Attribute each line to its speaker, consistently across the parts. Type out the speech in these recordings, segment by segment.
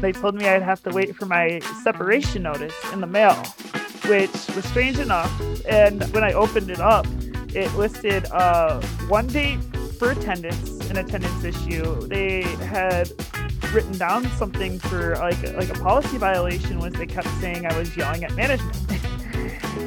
Speaker 1: They told me I'd have to wait for my separation notice in the mail, which was strange enough. And when I opened it up, it listed uh, one date for attendance, an attendance issue. They had written down something for like like a policy violation was they kept saying I was yelling at management.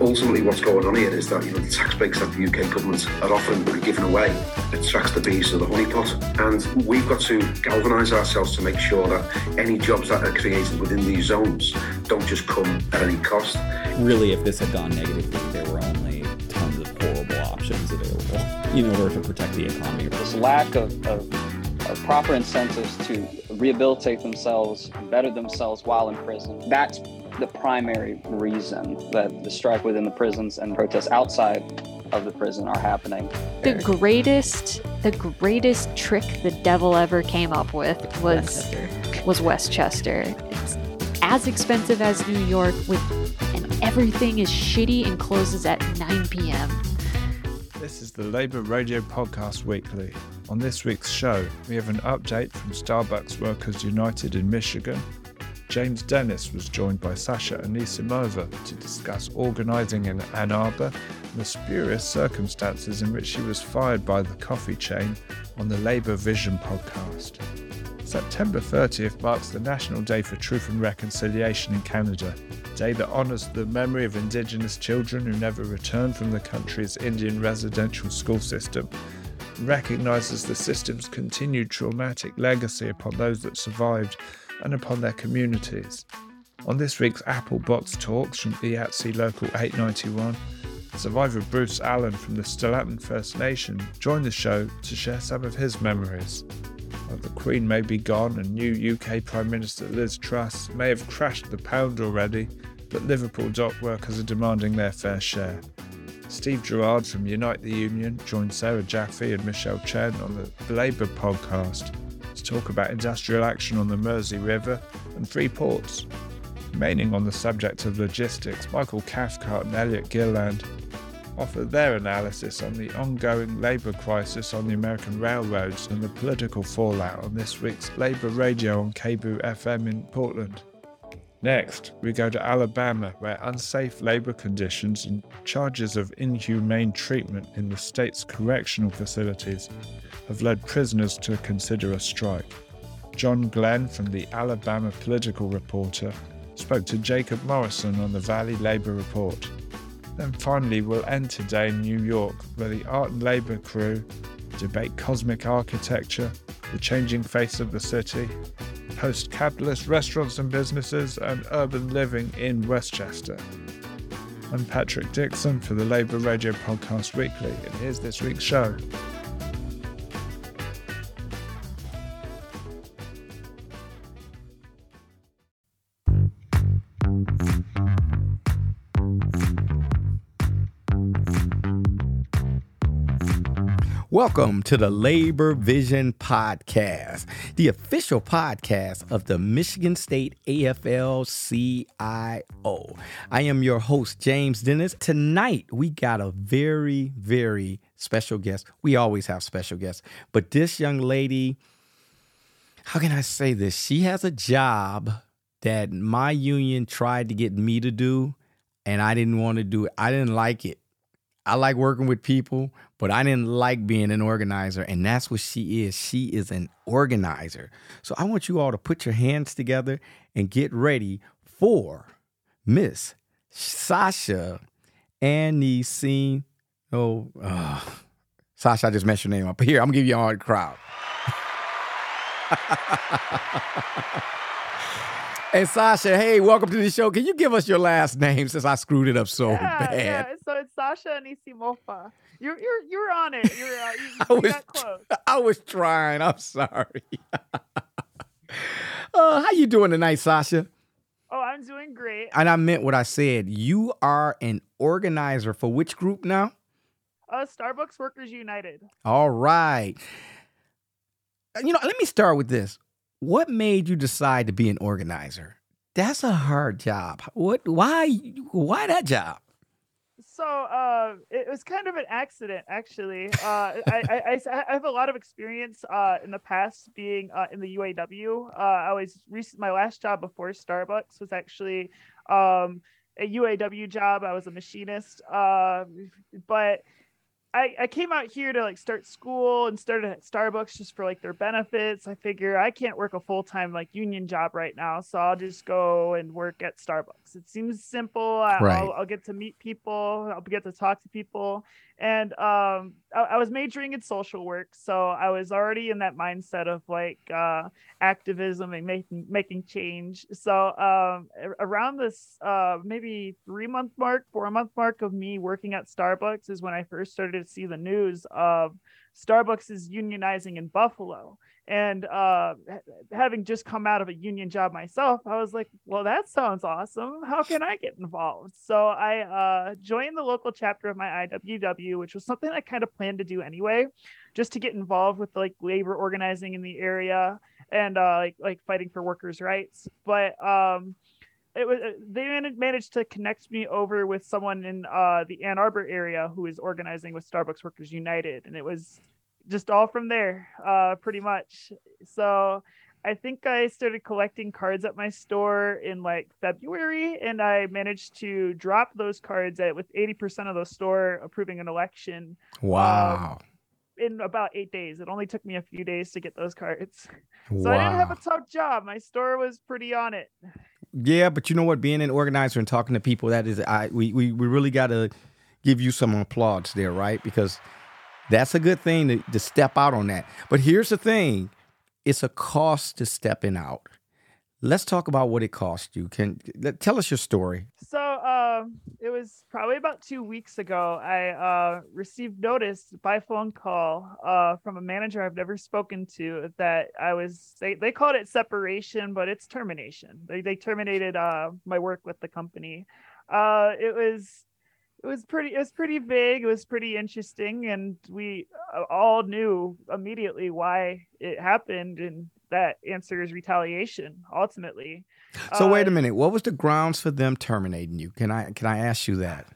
Speaker 2: Ultimately, what's going on here is that you know the tax breaks that the UK government are offering are given away. It attracts the bees to the honeypot, and we've got to galvanise ourselves to make sure that any jobs that are created within these zones don't just come at any cost.
Speaker 3: Really, if this had gone negatively, there were only tons of horrible options available in order to protect the economy.
Speaker 4: This lack of, of, of proper incentives to rehabilitate themselves, and better themselves while in prison. That's the primary reason that the strike within the prisons and protests outside of the prison are happening.
Speaker 5: The greatest, the greatest trick the devil ever came up with was
Speaker 3: Westchester.
Speaker 5: was Westchester. It's as expensive as New York, with and everything is shitty and closes at 9 p.m.
Speaker 6: This is the Labour Radio Podcast Weekly. On this week's show, we have an update from Starbucks Workers United in Michigan. James Dennis was joined by Sasha Anisimova to discuss organising in Ann Arbor and the spurious circumstances in which she was fired by the coffee chain on the Labour Vision podcast. September 30th marks the National Day for Truth and Reconciliation in Canada, a day that honours the memory of Indigenous children who never returned from the country's Indian residential school system, recognises the system's continued traumatic legacy upon those that survived and upon their communities. On this week's Apple Box Talks from IATSE Local 891, survivor Bruce Allen from the Stalatin First Nation joined the show to share some of his memories. While the Queen may be gone and new UK Prime Minister Liz Truss may have crashed the pound already, but Liverpool dock workers are demanding their fair share. Steve Gerrard from Unite the Union joined Sarah Jaffe and Michelle Chen on the Labour podcast talk about industrial action on the Mersey River and free ports. Remaining on the subject of logistics, Michael Cathcart and Elliot Gilland offer their analysis on the ongoing labour crisis on the American railroads and the political fallout on this week's Labour Radio on KBOO FM in Portland. Next, we go to Alabama, where unsafe labour conditions and charges of inhumane treatment in the state's correctional facilities have led prisoners to consider a strike. John Glenn from the Alabama Political Reporter spoke to Jacob Morrison on the Valley Labour Report. Then finally, we'll end today in New York, where the art and labour crew debate cosmic architecture, the changing face of the city, post capitalist restaurants and businesses, and urban living in Westchester. I'm Patrick Dixon for the Labour Radio Podcast Weekly, and here's this week's show.
Speaker 7: Welcome to the Labor Vision Podcast, the official podcast of the Michigan State AFL CIO. I am your host, James Dennis. Tonight, we got a very, very special guest. We always have special guests, but this young lady, how can I say this? She has a job that my union tried to get me to do, and I didn't want to do it. I didn't like it. I like working with people, but I didn't like being an organizer. And that's what she is. She is an organizer. So I want you all to put your hands together and get ready for Miss Sasha Anisine. Oh, uh, Sasha, I just messed your name up. Here, I'm gonna give you a hard crowd. And Sasha, hey, welcome to the show. Can you give us your last name since I screwed it up so
Speaker 1: yeah,
Speaker 7: bad?
Speaker 1: yeah. So it's Sasha Anisimova. You're you're you're on it. You're uh, you,
Speaker 7: I
Speaker 1: you
Speaker 7: was
Speaker 1: close.
Speaker 7: I was trying. I'm sorry. uh, how you doing tonight, Sasha?
Speaker 1: Oh, I'm doing great.
Speaker 7: And I meant what I said. You are an organizer for which group now?
Speaker 1: Uh, Starbucks Workers United.
Speaker 7: All right. You know, let me start with this. What made you decide to be an organizer? That's a hard job. What? Why? Why that job?
Speaker 1: So uh, it was kind of an accident, actually. Uh, I, I, I, have a lot of experience uh, in the past being uh, in the UAW. Uh, I was recent, my last job before Starbucks was actually um, a UAW job. I was a machinist, uh, but I, I came out here to like start school and started at Starbucks just for like their benefits. I figure I can't work a full time like union job right now, so I'll just go and work at Starbucks. It seems simple. I,
Speaker 7: Right.
Speaker 1: I'll, I'll get to meet people. I'll get to talk to people, and um, I, I was majoring in social work, so I was already in that mindset of like uh, activism and making making change. So um, around this uh, maybe three month mark, four month mark of me working at Starbucks is when I first started to see the news of Starbucks is unionizing in Buffalo. And uh, having just come out of a union job myself, I was like, well, that sounds awesome. How can I get involved? So I uh, joined the local chapter of my IWW, which was something I kind of planned to do anyway, just to get involved with like labor organizing in the area and uh, like like fighting for workers' rights. But um, it was they managed to connect me over with someone in uh, the Ann Arbor area who is organizing with Starbucks Workers United, and it was just all from there, uh, pretty much. So I think I started collecting cards at my store in like February, and I managed to drop those cards at with 80% of the store approving an election
Speaker 7: Wow.
Speaker 1: in about eight days. It only took me a few days to get those cards. So I didn't have a tough job. My store was pretty on it.
Speaker 7: Yeah, but you know what? Being an organizer and talking to people, that is, I we we, we really got to give you some applause there, right? Because that's a good thing to, to step out on that. But here's the thing: it's a cost to stepping out. Let's talk about what it cost you. Can tell us your story.
Speaker 1: So um, it was probably about two weeks ago. I uh, received notice by phone call uh, from a manager I've never spoken to that I was. They, they called it separation, but it's termination. They they terminated uh, my work with the company. Uh, it was it was pretty it was pretty big. It was pretty interesting, and we uh, all knew immediately why it happened, and that answer is retaliation. Ultimately.
Speaker 7: So wait
Speaker 1: Uh,
Speaker 7: a minute. What was the grounds for them terminating you? Can I can I ask you that?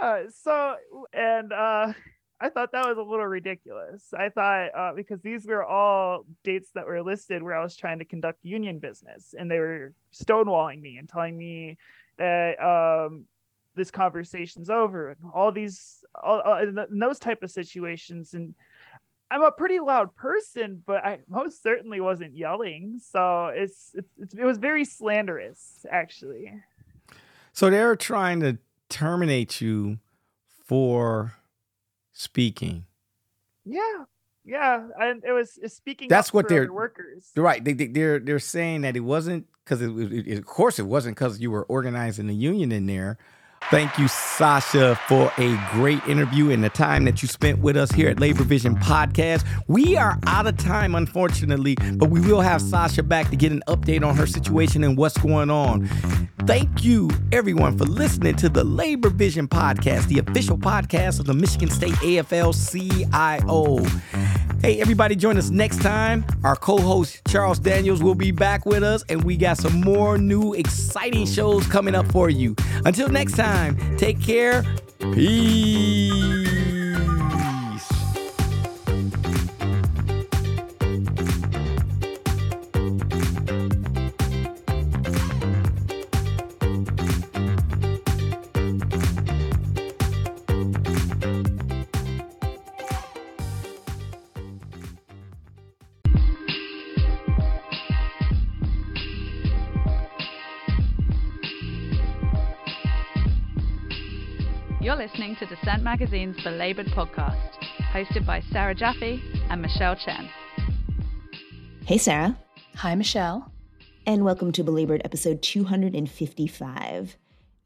Speaker 1: Yeah. So, and uh, I thought that was a little ridiculous. I thought uh, because these were all dates that were listed where I was trying to conduct union business, and they were stonewalling me and telling me that um, this conversation's over, and all these, all, all, in th- in those type of situations, and. I'm a pretty loud person, but I most certainly wasn't yelling. So it's, it's, it's it was very slanderous, actually.
Speaker 7: So they're trying to terminate you for speaking.
Speaker 1: Yeah, yeah, and it was speaking.
Speaker 7: That's what
Speaker 1: for
Speaker 7: they're-
Speaker 1: workers.
Speaker 7: Right. They, they, they're they're saying that it wasn't because of course it wasn't because you were organizing the union in there. Thank you, Sasha, for a great interview and the time that you spent with us here at Labor Vision Podcast. We are out of time, unfortunately, but we will have Sasha back to get an update on her situation and what's going on. Thank you, everyone, for listening to the Labor Vision Podcast, the official podcast of the Michigan State AFL CIO. Hey, everybody, join us next time. Our co host, Charles Daniels, will be back with us, and we got some more new exciting shows coming up for you. Until next time, take care. Peace.
Speaker 8: You're listening to Dissent Magazine's Belabored podcast, hosted by Sarah Jaffe and Michelle Chen.
Speaker 9: Hey, Sarah,
Speaker 10: Hi, Michelle.
Speaker 9: and welcome to Belabored episode 255.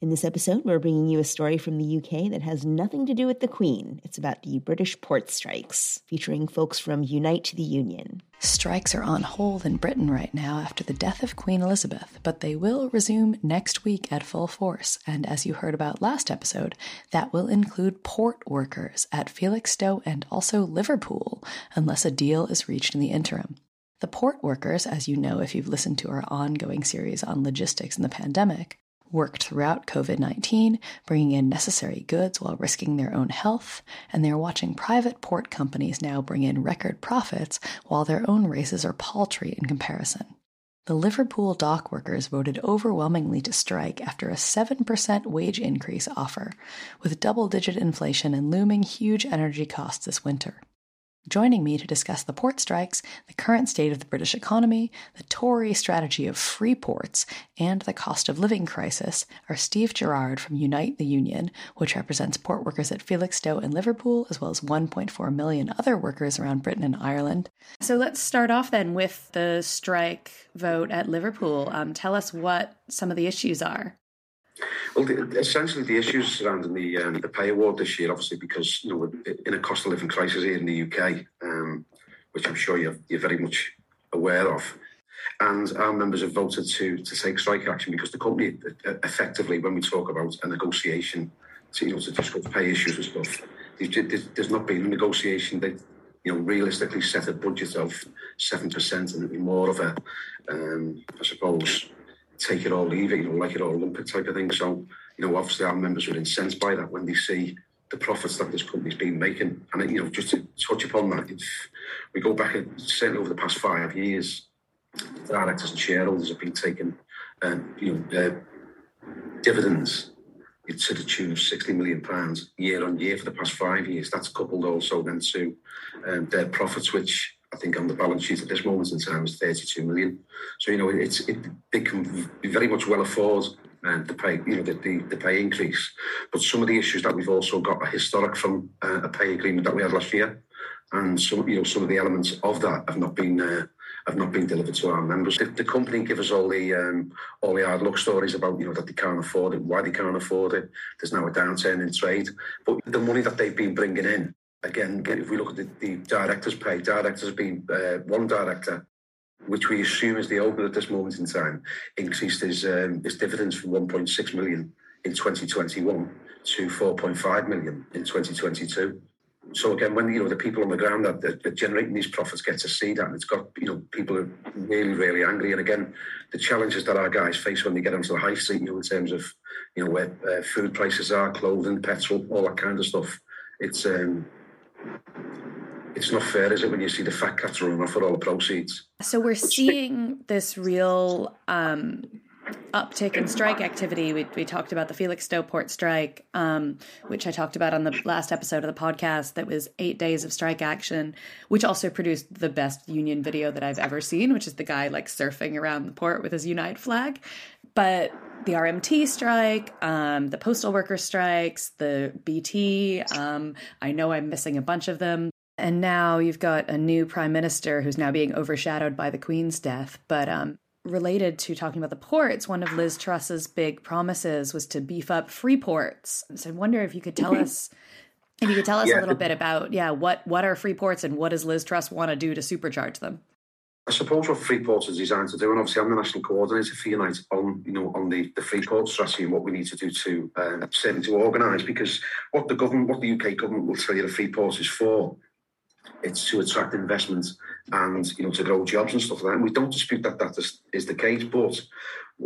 Speaker 9: In this episode, we're bringing you a story from the UK that has nothing to do with the Queen. It's about the British port strikes, featuring folks from Unite to the Union.
Speaker 10: Strikes are on hold in Britain right now after the death of Queen Elizabeth, but they will resume next week at full force. And as you heard about last episode, that will include port workers at Felixstowe and also Liverpool, unless a deal is reached in the interim. The port workers, as you know if you've listened to our ongoing series on logistics in the pandemic, worked throughout COVID 19, bringing in necessary goods while risking their own health, and they're watching private port companies now bring in record profits while their own races are paltry in comparison. The Liverpool dock workers voted overwhelmingly to strike after a 7% wage increase offer, with double digit inflation and looming huge energy costs this winter. Joining me to discuss the port strikes, the current state of the British economy, the Tory strategy of free ports, and the cost of living crisis are Steve Gerrard from Unite the Union, which represents port workers at Felixstowe and Liverpool, as well as 1.4 million other workers around Britain and Ireland. So let's start off then with the strike vote at Liverpool. Um, tell us what some of the issues are.
Speaker 2: Well, the, essentially, the issues surrounding the um, the pay award this year, obviously, because you know we're in a cost of living crisis here in the UK, um, which I'm sure you're, you're very much aware of. And our members have voted to to take strike action because the company, uh, effectively, when we talk about a negotiation, to, you know, to discuss pay issues and stuff, there's, not been a negotiation. They, you know, realistically set a budget of seven percent and it'd be more of a, um, I suppose, take it or leave it, you know, like it or lump it type of thing. So, you know, obviously our members are incensed by that when they see the profits that this company's been making. And, you know, just to touch upon that, if we go back, certainly over the past five years, directors and shareholders have been taking, um, you know, uh, dividends to the tune of 60 million pounds year on year for the past five years. That's coupled also then to um, their profits, which I think on the balance sheet at this moment in time is 32 million. So you know it's it, they can very much well afford um, the pay you know the, the, the pay increase. But some of the issues that we've also got are historic from uh, a pay agreement that we had last year, and some you know some of the elements of that have not been. Uh, have not been delivered to our members. The, the company give us all the um, all the hard luck stories about you know that they can't afford it, why they can't afford it. There's now a downturn in trade, but the money that they've been bringing in again, if we look at the, the director's pay, directors been uh, one director, which we assume is the owner at this moment in time, increased his um, his dividends from 1.6 million in 2021 to 4.5 million in 2022. So again, when you know the people on the ground that, that generating these profits get to see that, and it's got you know people are really really angry. And again, the challenges that our guys face when they get onto the high street, you know, in terms of you know where uh, food prices are, clothing, petrol, all that kind of stuff. It's um, it's not fair, is it, when you see the fat cats running off with all the proceeds?
Speaker 10: So we're seeing this real um, uptick in strike activity. We, we talked about the Felixstowe port strike, um, which I talked about on the last episode of the podcast. That was eight days of strike action, which also produced the best union video that I've ever seen, which is the guy like surfing around the port with his Unite flag. But the RMT strike, um, the postal worker strikes, the BT. Um, I know I'm missing a bunch of them. And now you've got a new prime minister who's now being overshadowed by the Queen's death. But um, related to talking about the ports, one of Liz Truss's big promises was to beef up free ports. So I wonder if you could tell us. If you could tell us yeah. a little bit about, yeah, what what are free ports and what does Liz Truss want to do to supercharge them?
Speaker 2: I suppose what Freeport is designed to do, and obviously I'm the national coordinator for Unite on, you know, on the, the Freeport strategy and what we need to do to uh, certainly to organise. Because what the government, what the UK government will tell you the Freeport is for, it's to attract investment and you know to grow jobs and stuff like that. And we don't dispute that that is, is the case, but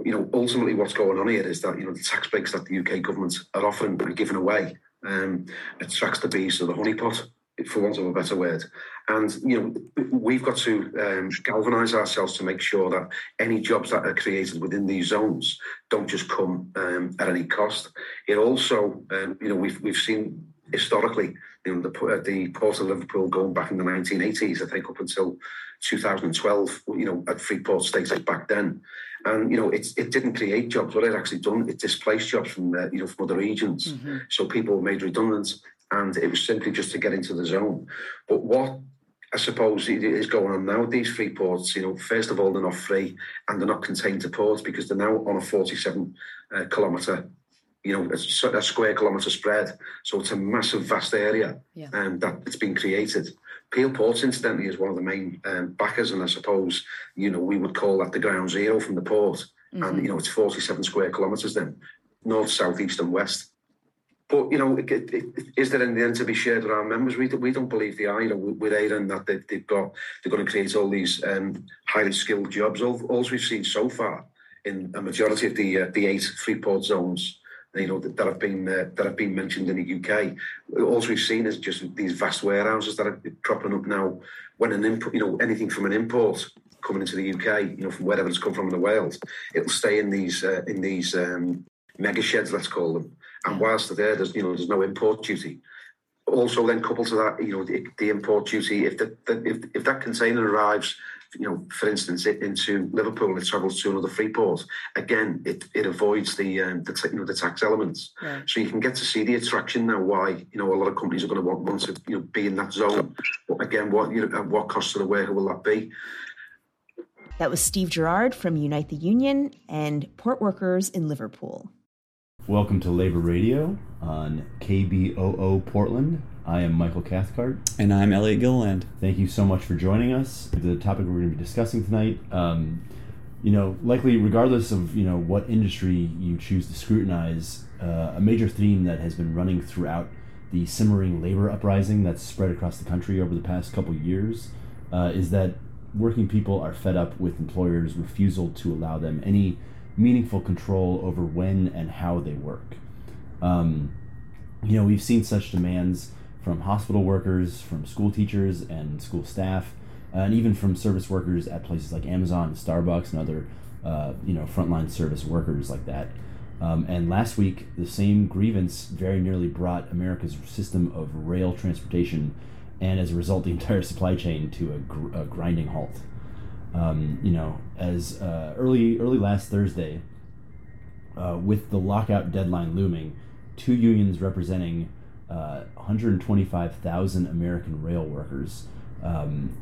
Speaker 2: you know ultimately what's going on here is that you know the tax breaks that the UK government are offering and giving away um, attracts the bees to the honeypot for want of a better word. And you know, we've got to um, galvanise ourselves to make sure that any jobs that are created within these zones don't just come um, at any cost. It also, um, you know, we've we've seen historically, you know, the the port of Liverpool going back in the 1980s, I think, up until 2012, you know, at Freeport status back then. And you know, it, it didn't create jobs. What it actually done, it displaced jobs from uh, you know from other regions. Mm-hmm. So people were made redundant and it was simply just to get into the zone. But what I suppose is going on now with these free ports, you know, first of all, they're not free and they're not contained to ports because they're now on a 47 uh, kilometre, you know, a, a, square kilometre spread. So it's a massive, vast area yeah. um, that it's been created. Peel Ports, incidentally, is one of the main um, backers, and I suppose, you know, we would call that the ground zero from the port. Mm-hmm. And, you know, it's 47 square kilometres then, north, south, east, and west. But you know, is there anything to be shared with our members? We, we don't believe they are. You know, we're airing that they, have got they're going to create all these um, highly skilled jobs. All, all we've seen so far in a majority of the uh, the eight Freeport zones you know that, that have been uh, that have been mentioned in the UK. All we've seen is just these vast warehouses that are cropping up now. When an import, you know, anything from an import coming into the UK, you know, from wherever it's come from in the Wales, it'll stay in these uh, in these um, mega sheds, let's call them. And whilst they're there, there's you know there's no import duty. Also, then coupled to that, you know, the, the import duty. If the, the, if if that container arrives you know, for instance, into Liverpool, it travels to another free port. Again, it, it avoids the um, the you know the tax elements. Yeah. So you can get to see the attraction now. Why you know a lot of companies are going to want, want to you know be in that zone. But again, what you know, what cost to the worker will that be?
Speaker 9: That was Steve Gerard from Unite the Union and port workers in Liverpool.
Speaker 11: Welcome to Labor Radio on KBOO Portland I am Michael Cathcart.
Speaker 3: And I'm Elliot Gilliland.
Speaker 11: Thank you so much for joining us. The topic we're going to be discussing tonight, um, you know, likely regardless of, you know, what industry you choose to scrutinize, uh, a major theme that has been running throughout the simmering labor uprising that's spread across the country over the past couple years uh, is that working people are fed up with employers' refusal to allow them any meaningful control over when and how they work. Um, you know, we've seen such demands from hospital workers, from school teachers and school staff, and even from service workers at places like Amazon and Starbucks and other, uh, you know, frontline service workers like that. Um, and last week, the same grievance very nearly brought America's system of rail transportation and as a result, the entire supply chain to a, gr- a grinding halt. Um, you know, as uh, early early last Thursday, uh, with the lockout deadline looming, two unions representing uh, 125,000 American rail workers um,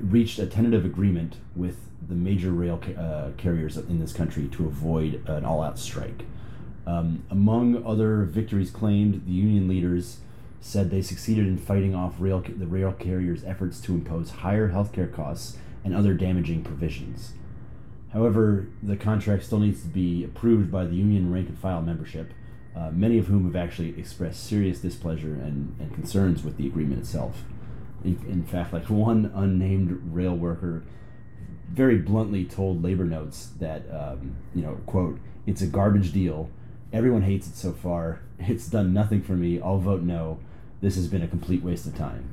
Speaker 11: reached a tentative agreement with the major rail ca- uh, carriers in this country to avoid an all out strike. Um, among other victories claimed, the union leaders said they succeeded in fighting off rail the rail carriers' efforts to impose higher healthcare costs and other damaging provisions. However, the contract still needs to be approved by the union rank and file membership, uh, many of whom have actually expressed serious displeasure and, and concerns with the agreement itself. In, in fact, like one unnamed rail worker very bluntly told labor notes that, um, you know, quote, it's a garbage deal. Everyone hates it so far. It's done nothing for me. I'll vote no. This has been a complete waste of time.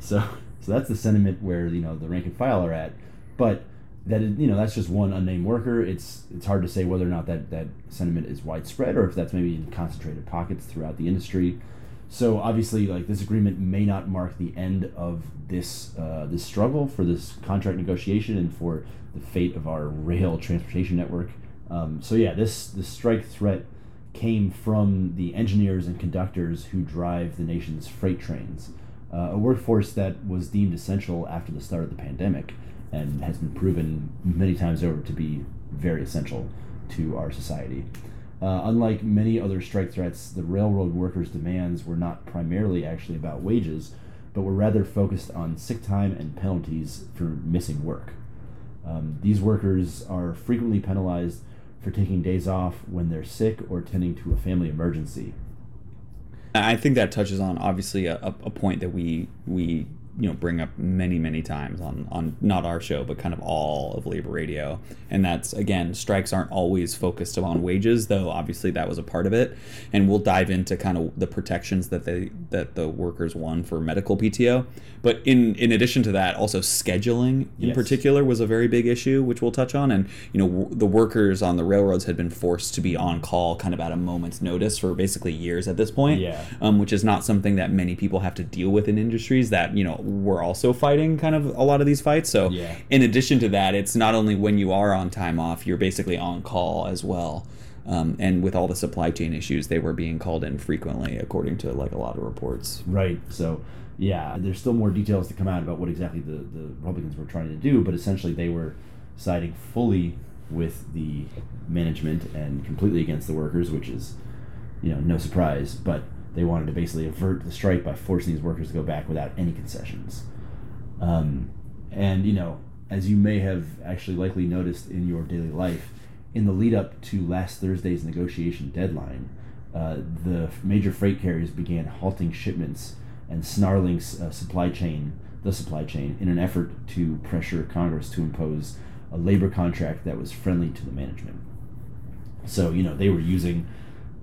Speaker 11: So, so that's the sentiment where, you know, the rank and file are at. But that is, you know that's just one unnamed worker. It's it's hard to say whether or not that that sentiment is widespread or if that's maybe in concentrated pockets throughout the industry. So obviously, like this agreement may not mark the end of this uh, this struggle for this contract negotiation and for the fate of our rail transportation network. Um, so yeah, this this strike threat came from the engineers and conductors who drive the nation's freight trains, uh, a workforce that was deemed essential after the start of the pandemic and has been proven many times over to be very essential to our society. Uh, unlike many other strike threats, the railroad workers' demands were not primarily actually about wages, but were rather focused on sick time and penalties for missing work. Um, these workers are frequently penalized for taking days off when they're sick or tending to a family emergency.
Speaker 3: I think that touches on obviously a, a point that we we you know bring up many many times on on not our show but kind of all of labor radio and that's again strikes aren't always focused on wages though obviously that was a part of it and we'll dive into kind of the protections that they that the workers won for medical PTO but in in addition to that also scheduling in yes. particular was a very big issue which we'll touch on and you know w- the workers on the railroads had been forced to be on call kind of at a moment's notice for basically years at this point
Speaker 11: yeah.
Speaker 3: um, which is not something that many people have to deal with in industries that you know we're also fighting kind of a lot of these fights. So
Speaker 11: yeah.
Speaker 3: in addition to that, it's not only when you are on time off, you're basically on call as well. Um, and with all the supply chain issues, they were being called in frequently, according to like a lot of reports.
Speaker 11: Right. So yeah, there's still more details to come out about what exactly the, the Republicans were trying to do, but essentially they were siding fully with the management and completely against the workers, which is, you know, no surprise. But they wanted to basically avert the strike by forcing these workers to go back without any concessions. Um, and you know, as you may have actually likely noticed in your daily life, in the lead up to last Thursday's negotiation deadline, uh, the major freight carriers began halting shipments and snarling uh, supply chain the supply chain in an effort to pressure Congress to impose a labor contract that was friendly to the management. So you know they were using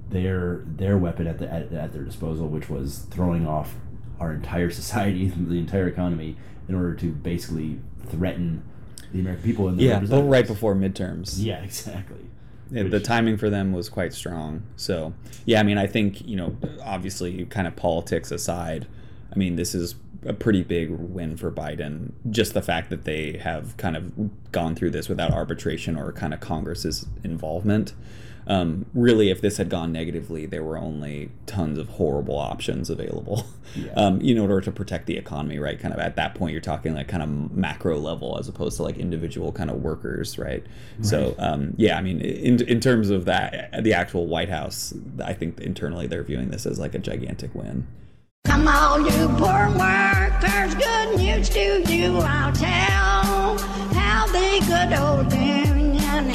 Speaker 11: their their weapon at the at, at their disposal, which was throwing off our entire society, the entire economy, in order to basically threaten the American people. And
Speaker 3: yeah, but right before midterms.
Speaker 11: Yeah, exactly.
Speaker 3: Yeah, the timing for them was quite strong. So, yeah, I mean, I think, you know, obviously, kind of politics aside, I mean, this is a pretty big win for Biden. Just the fact that they have kind of gone through this without arbitration or kind of Congress's involvement. Um, really, if this had gone negatively, there were only tons of horrible options available. Yeah. Um, in order to protect the economy, right? Kind of at that point, you're talking like kind of macro level as opposed to like individual kind of workers, right? right. So, um, yeah, I mean, in in terms of that, the actual White House, I think internally they're viewing this as like a gigantic win.
Speaker 12: Come on, you poor workers, good news to you I'll tell. How the good old union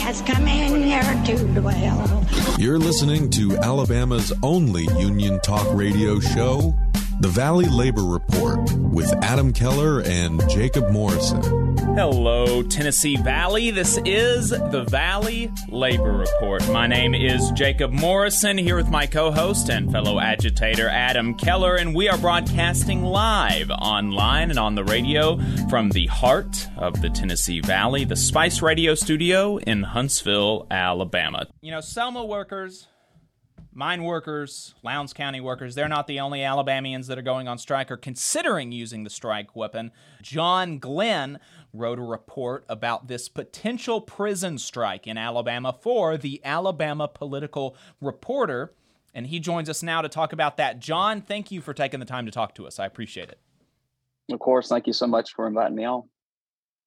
Speaker 12: has come in here to dwell.
Speaker 13: You're listening to Alabama's only union talk radio show, The Valley Labor Report, with Adam Keller and Jacob Morrison.
Speaker 14: Hello, Tennessee Valley. This is the Valley Labor Report. My name is Jacob Morrison, here with my co host and fellow agitator Adam Keller, and we are broadcasting live online and on the radio from the heart of the Tennessee Valley, the Spice Radio Studio in Huntsville, Alabama. You know, Selma workers mine workers, Lowndes County workers, they're not the only Alabamians that are going on strike or considering using the strike weapon. John Glenn wrote a report about this potential prison strike in Alabama for the Alabama Political Reporter. And he joins us now to talk about that. John, thank you for taking the time to talk to us. I appreciate it.
Speaker 4: Of course. Thank you so much for inviting me on.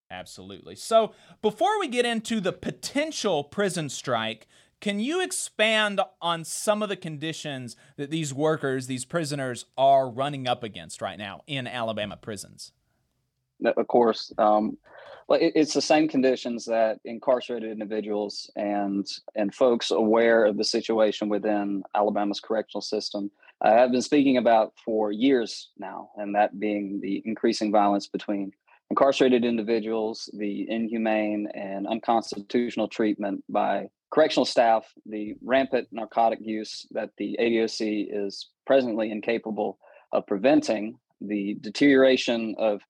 Speaker 14: Absolutely. So, before we get into the potential prison strike, can you expand on some of the conditions that these workers, these prisoners, are running up against right now in Alabama prisons?
Speaker 4: Of course. Um, it's the same conditions that incarcerated individuals and and folks aware of the situation within Alabama's correctional system uh, have been speaking about for years now, and that being the increasing violence between incarcerated individuals, the inhumane and unconstitutional treatment by correctional staff, the rampant narcotic use that the ADOC is presently incapable of preventing, the deterioration of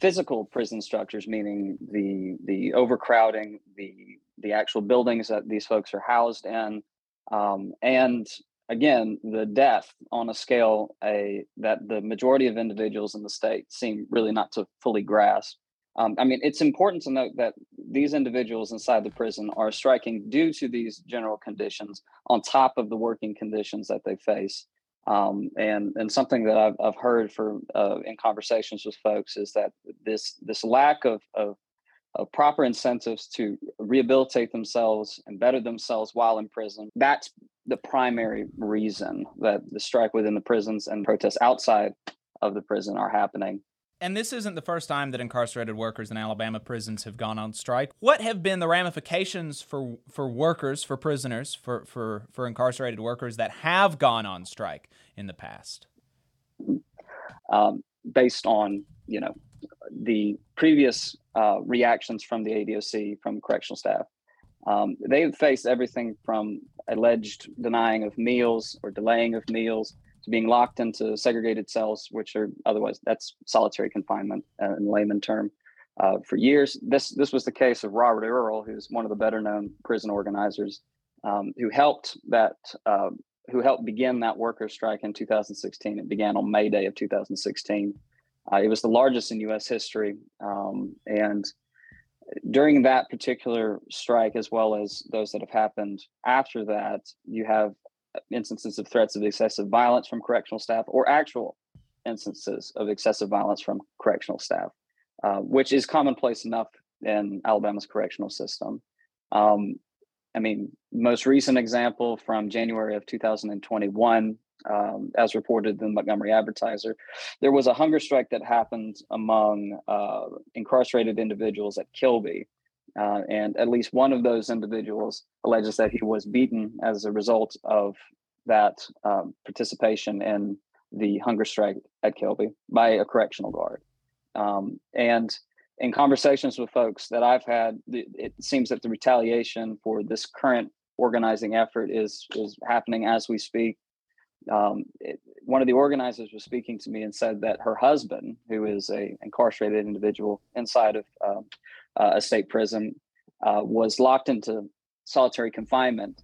Speaker 4: physical prison structures, meaning the the overcrowding, the the actual buildings that these folks are housed in, um, and again the death on a scale a that the majority of individuals in the state seem really not to fully grasp. Um, I mean, it's important to note that these individuals inside the prison are striking due to these general conditions on top of the working conditions that they face. Um, and and something that I've, I've heard for uh, in conversations with folks is that this this lack of, of of proper incentives to rehabilitate themselves and better themselves while in prison that's the primary reason that the strike within the prisons and protests outside of the prison are happening
Speaker 14: and this isn't the first time that incarcerated workers in Alabama prisons have gone on strike. What have been the ramifications for for workers, for prisoners, for for for incarcerated workers that have gone on strike in the past?
Speaker 4: Um, based on you know the previous uh, reactions from the ADOC from correctional staff, um, they've faced everything from alleged denying of meals or delaying of meals to being locked into segregated cells, which are otherwise that's solitary confinement uh, in layman term. Uh, for years, this this was the case of Robert Earl, who's one of the better known prison organizers, um, who helped that uh, who helped begin that worker strike in 2016. It began on May Day of 2016. Uh, it was the largest in U.S. history, um, and during that particular strike, as well as those that have happened after that, you have instances of threats of excessive violence from correctional staff or actual instances of excessive violence from correctional staff, uh, which is commonplace enough in Alabama's correctional system. Um, I mean, most recent example from January of 2021, um, as reported in the Montgomery Advertiser, there was a hunger strike that happened among uh, incarcerated individuals at Kilby uh, and at least one of those individuals alleges that he was beaten as a result of that um, participation in the hunger strike at Kilby by a correctional guard. Um, and in conversations with folks that I've had, it seems that the retaliation for this current organizing effort is is happening as we speak. Um, it, one of the organizers was speaking to me and said that her husband, who is a incarcerated individual inside of um, uh, a state prison, uh, was locked into solitary confinement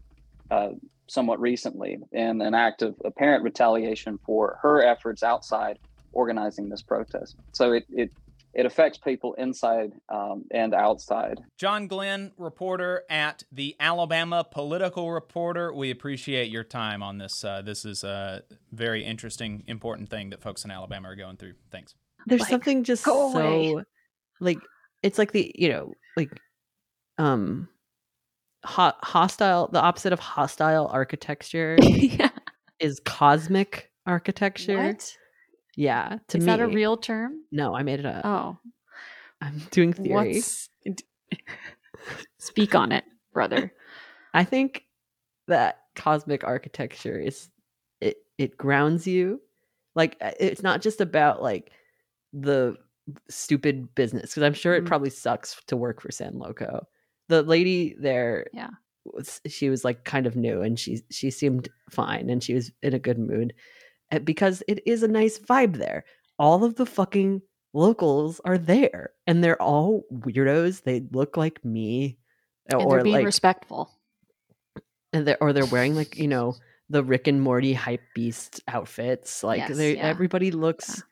Speaker 4: uh, somewhat recently in an act of apparent retaliation for her efforts outside organizing this protest. So it it it affects people inside um, and outside.
Speaker 14: John Glenn, reporter at the Alabama Political Reporter. We appreciate your time on this. Uh, this is a very interesting, important thing that folks in Alabama are going through. Thanks.
Speaker 15: There's something just so
Speaker 5: away.
Speaker 15: like it's like the you know like um ho- hostile the opposite of hostile architecture is cosmic architecture.
Speaker 5: What?
Speaker 15: Yeah, to
Speaker 5: Is
Speaker 15: me.
Speaker 5: that a real term?
Speaker 15: No, I made it up.
Speaker 5: Oh,
Speaker 15: I'm doing theory.
Speaker 5: what's speak on it, brother?
Speaker 15: I think that cosmic architecture is it it grounds you. Like uh, it's not just about like the stupid business because I'm sure it
Speaker 5: Mhm.
Speaker 15: probably sucks to work for San Loco. The lady there
Speaker 5: Yeah.
Speaker 15: was she was like kind of new and she she seemed fine and she was in a good mood uh, because it is a nice vibe there. All of the fucking locals are there and they're all weirdos. They look like me
Speaker 5: And
Speaker 15: or
Speaker 5: they're being
Speaker 15: like
Speaker 5: respectful.
Speaker 15: and they're or they're wearing like you know the Rick and Morty hype beast outfits. Like
Speaker 5: Yes,
Speaker 15: they
Speaker 5: yeah.
Speaker 15: everybody looks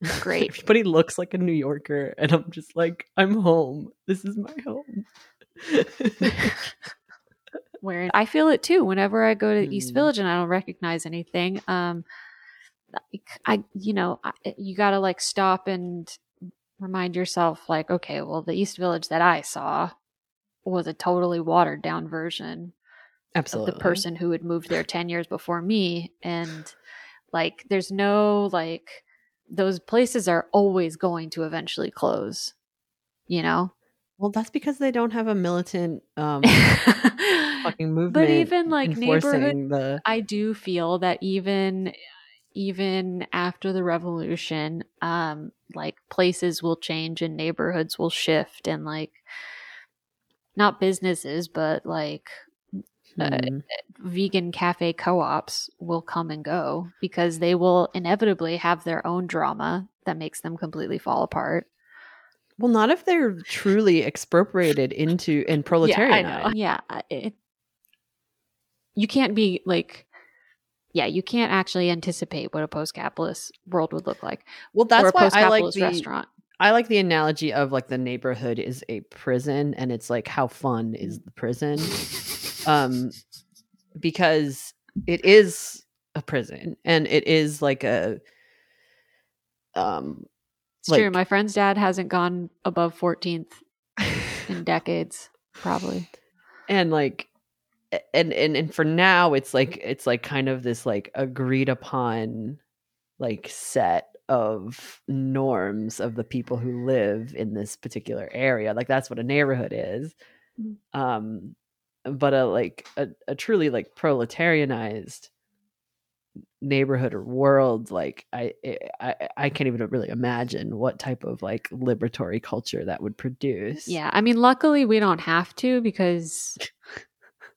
Speaker 5: Great.
Speaker 15: everybody looks like a New Yorker, and I'm just like I'm home. This is my home.
Speaker 5: Where I feel it too. Whenever I go to East
Speaker 15: Mm.
Speaker 5: Village and I don't recognize anything, um, I you know I, you got to like stop and remind yourself, like, okay, well, the East Village that I saw was a totally watered down version
Speaker 15: Absolutely.
Speaker 5: of the person who had moved there 10 years before me and like there's no like those places are always going to eventually close you know
Speaker 15: Well, that's because they don't have a militant um fucking movement.
Speaker 5: but even like neighborhood
Speaker 15: the
Speaker 5: i do feel that even even after the revolution um like places will change and neighborhoods will shift and like not businesses but like uh,
Speaker 15: Hmm.
Speaker 5: vegan cafe co-ops will come and go because they will inevitably have their own drama that makes them completely fall apart
Speaker 15: well, not if they're truly expropriated into and proletarianized.
Speaker 5: Yeah. Yeah, it, you can't be like, yeah, you can't actually anticipate what a post-capitalist world would look like.
Speaker 15: Well, that's why I like the
Speaker 5: restaurant.
Speaker 15: I like the analogy of like the neighborhood is a prison, and it's like how fun is the prison, um, because it is a prison, and it is like a, um,
Speaker 5: It's
Speaker 15: like
Speaker 5: true. My friend's dad hasn't gone above 14th in decades, probably.
Speaker 15: and like and and and for now it's like it's like kind of this like agreed upon like set of norms of the people who live in this particular area like that's what a neighborhood is
Speaker 5: Mm.
Speaker 15: um but a like a, a truly like proletarianized neighborhood or world like I, I i can't even really imagine what type of like liberatory culture that would produce
Speaker 5: Yeah, I mean, luckily we don't have to because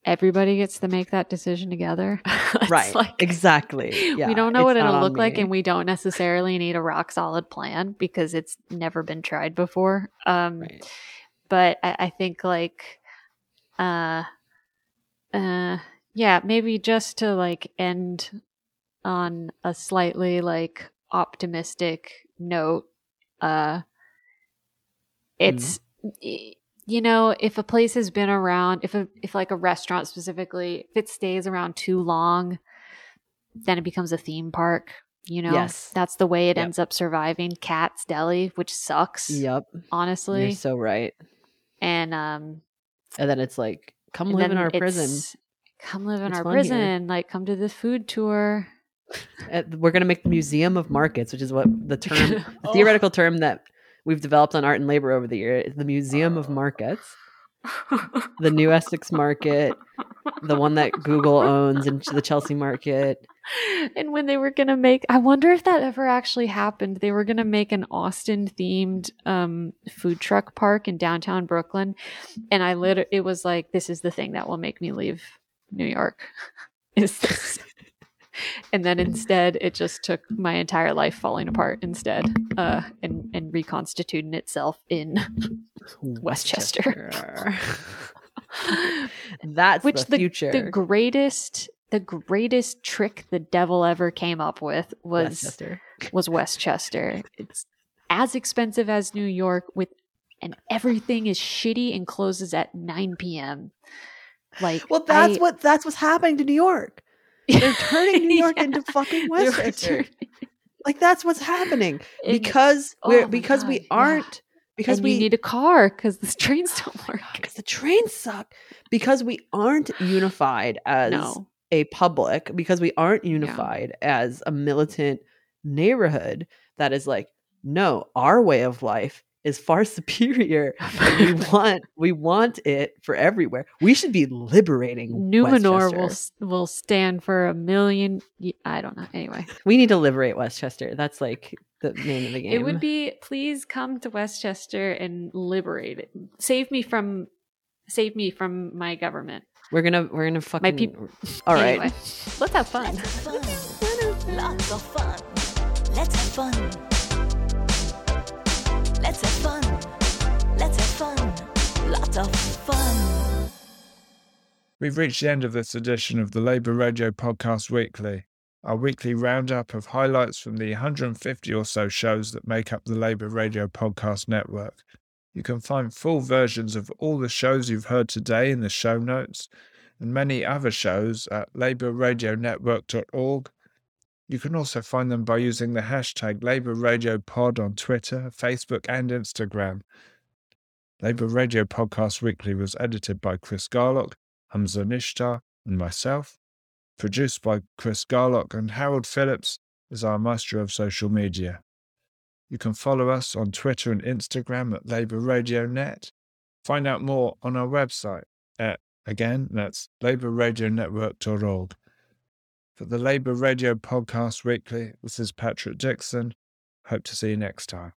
Speaker 5: everybody gets to make that decision together.
Speaker 15: Right
Speaker 5: like-
Speaker 15: exactly yeah
Speaker 5: we don't know what it'll look like, and we don't necessarily need a rock solid plan because it's never been tried before. Um, But I, I think like, uh, uh, yeah, maybe just to like end on a slightly like optimistic note. Uh, it's y- you know if a place has been around if a if like a restaurant specifically if it stays around too long then it becomes a theme park you know
Speaker 15: Yes.
Speaker 5: that's the way it
Speaker 15: Yep.
Speaker 5: ends up surviving Katz's deli which sucks
Speaker 15: Yep.
Speaker 5: honestly
Speaker 15: You're so right.
Speaker 5: and um
Speaker 15: And then it's like, come
Speaker 5: and
Speaker 15: live in our prison.
Speaker 5: come live in
Speaker 15: It's
Speaker 5: our
Speaker 15: fun here.
Speaker 5: prison like come to the food tour
Speaker 15: Uh, We're gonna make the museum of markets, which is what the term,
Speaker 5: Oh.
Speaker 15: theoretical term that we've developed on art and labor over the year is the museum
Speaker 5: Oh.
Speaker 15: of markets. the New Essex Market, the one that Google owns, and the Chelsea Market.
Speaker 5: and when they were gonna make i wonder if that ever actually happened. They were gonna make an austin themed um, food truck park in downtown brooklyn. And i lit it was like this is the thing that will make me leave new york. Is this and then instead it just took my entire life falling apart instead uh, and and reconstituting itself in westchester
Speaker 15: That's
Speaker 5: which
Speaker 15: the future.
Speaker 5: the greatest the greatest trick the devil ever came up with was
Speaker 15: Westchester.
Speaker 5: was Westchester. It's as expensive as New York with and everything is shitty and closes at 9 p.m. Like
Speaker 15: Well, that's
Speaker 5: I-
Speaker 15: what that's what's happening to New York. They're turning New York into fucking Westchester. Like that's what's happening
Speaker 5: And-
Speaker 15: because
Speaker 5: oh
Speaker 15: we're because we
Speaker 5: God, yeah.
Speaker 15: aren't because
Speaker 5: and
Speaker 15: we
Speaker 5: need a car because the trains don't oh work.
Speaker 15: because the trains suck because we aren't unified as
Speaker 5: No.
Speaker 15: a public because we aren't unified as a militant neighborhood that is like no our way of life is far superior we want we want it for everywhere we should be liberating
Speaker 5: Numenor will
Speaker 15: Westchester.
Speaker 5: will stand for a million. I don't know. Anyway,
Speaker 15: we need to liberate westchester that's like the name of the game
Speaker 5: it would be please come to Westchester and liberate it. Save me from, save me from my government.
Speaker 15: we're gonna we're gonna fucking
Speaker 5: My people.
Speaker 15: all right
Speaker 5: Anyway, let's have fun.
Speaker 16: Lots of fun. Let's have fun. Lots of fun.
Speaker 6: We've reached the end of this edition of the Labour Radio Podcast Weekly, our weekly roundup of highlights from the 150 or so shows that make up the Labour Radio Podcast Network. You can find full versions of all the shows you've heard today in the show notes and many other shows at labourradionetwork.org. You can also find them by using the hashtag Labour Radio Pod on Twitter, Facebook, and Instagram. Labour Radio Podcast Weekly was edited by Chris Garlock, Hamza Nishtar, and myself. Produced by Chris Garlock and Harold Phillips is our master of social media. You can follow us on Twitter and Instagram at Labour Radio Net. Find out more on our website at, again, that's labourradionetwork.org. For the Labour Radio Podcast Weekly, this is Patrick Dixon. Hope to see you next time.